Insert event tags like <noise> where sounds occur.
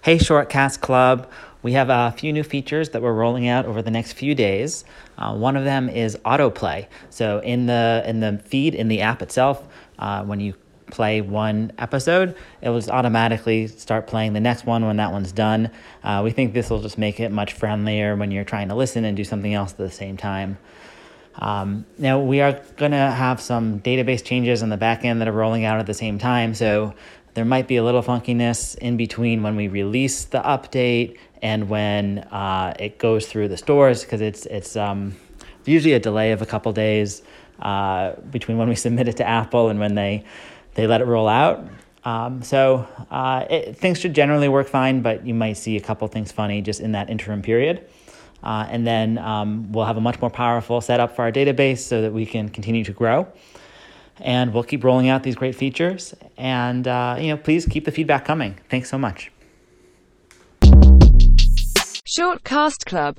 Hey, Shortcast Club. We have a few new features that we're rolling out over the next few days. Uh, one of them is autoplay. So in the in the feed in the app itself, uh, when you play one episode, it will just automatically start playing the next one when that one's done. Uh, we think this will just make it much friendlier when you're trying to listen and do something else at the same time. Um, now we are going to have some database changes on the back end that are rolling out at the same time. So there might be a little funkiness in between when we release the update and when uh, it goes through the stores because it's it's um, usually a delay of a couple days uh, between when we <laughs> submit it to Apple and when they they let it roll out. Um, so uh, it, things should generally work fine, but you might see a couple things funny just in that interim period. Uh, and then um, we'll have a much more powerful setup for our database so that we can continue to grow and we'll keep rolling out these great features. And uh, you know, please keep the feedback coming. Thanks so much. Shortcast Club